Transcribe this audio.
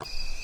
you